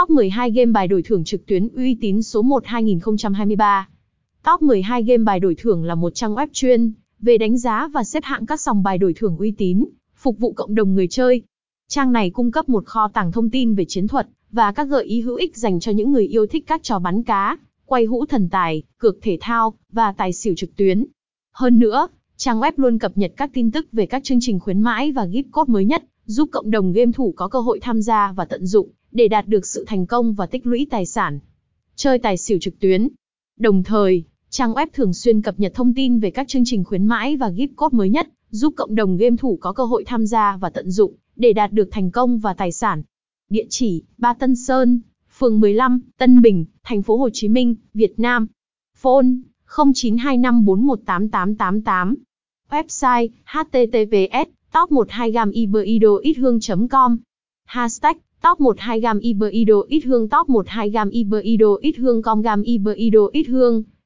Top 12 game bài đổi thưởng trực tuyến uy tín số 1 2023. Top 12 game bài đổi thưởng là một trang web chuyên về đánh giá và xếp hạng các sòng bài đổi thưởng uy tín, phục vụ cộng đồng người chơi. Trang này cung cấp một kho tàng thông tin về chiến thuật và các gợi ý hữu ích dành cho những người yêu thích các trò bắn cá, quay hũ thần tài, cược thể thao và tài xỉu trực tuyến. Hơn nữa, trang web luôn cập nhật các tin tức về các chương trình khuyến mãi và gift code mới nhất, giúp cộng đồng game thủ có cơ hội tham gia và tận dụng để đạt được sự thành công và tích lũy tài sản. Chơi tài xỉu trực tuyến. Đồng thời, trang web thường xuyên cập nhật thông tin về các chương trình khuyến mãi và gift code mới nhất, giúp cộng đồng game thủ có cơ hội tham gia và tận dụng để đạt được thành công và tài sản. Địa chỉ: Ba Tân Sơn, phường 15, Tân Bình, thành phố Hồ Chí Minh, Việt Nam. Phone: 0925418888. Website: https top 12 gam com Hashtag top 12 gam iberido ít hương, top 12 gam iberido ít hương, com gam iberido ít hương.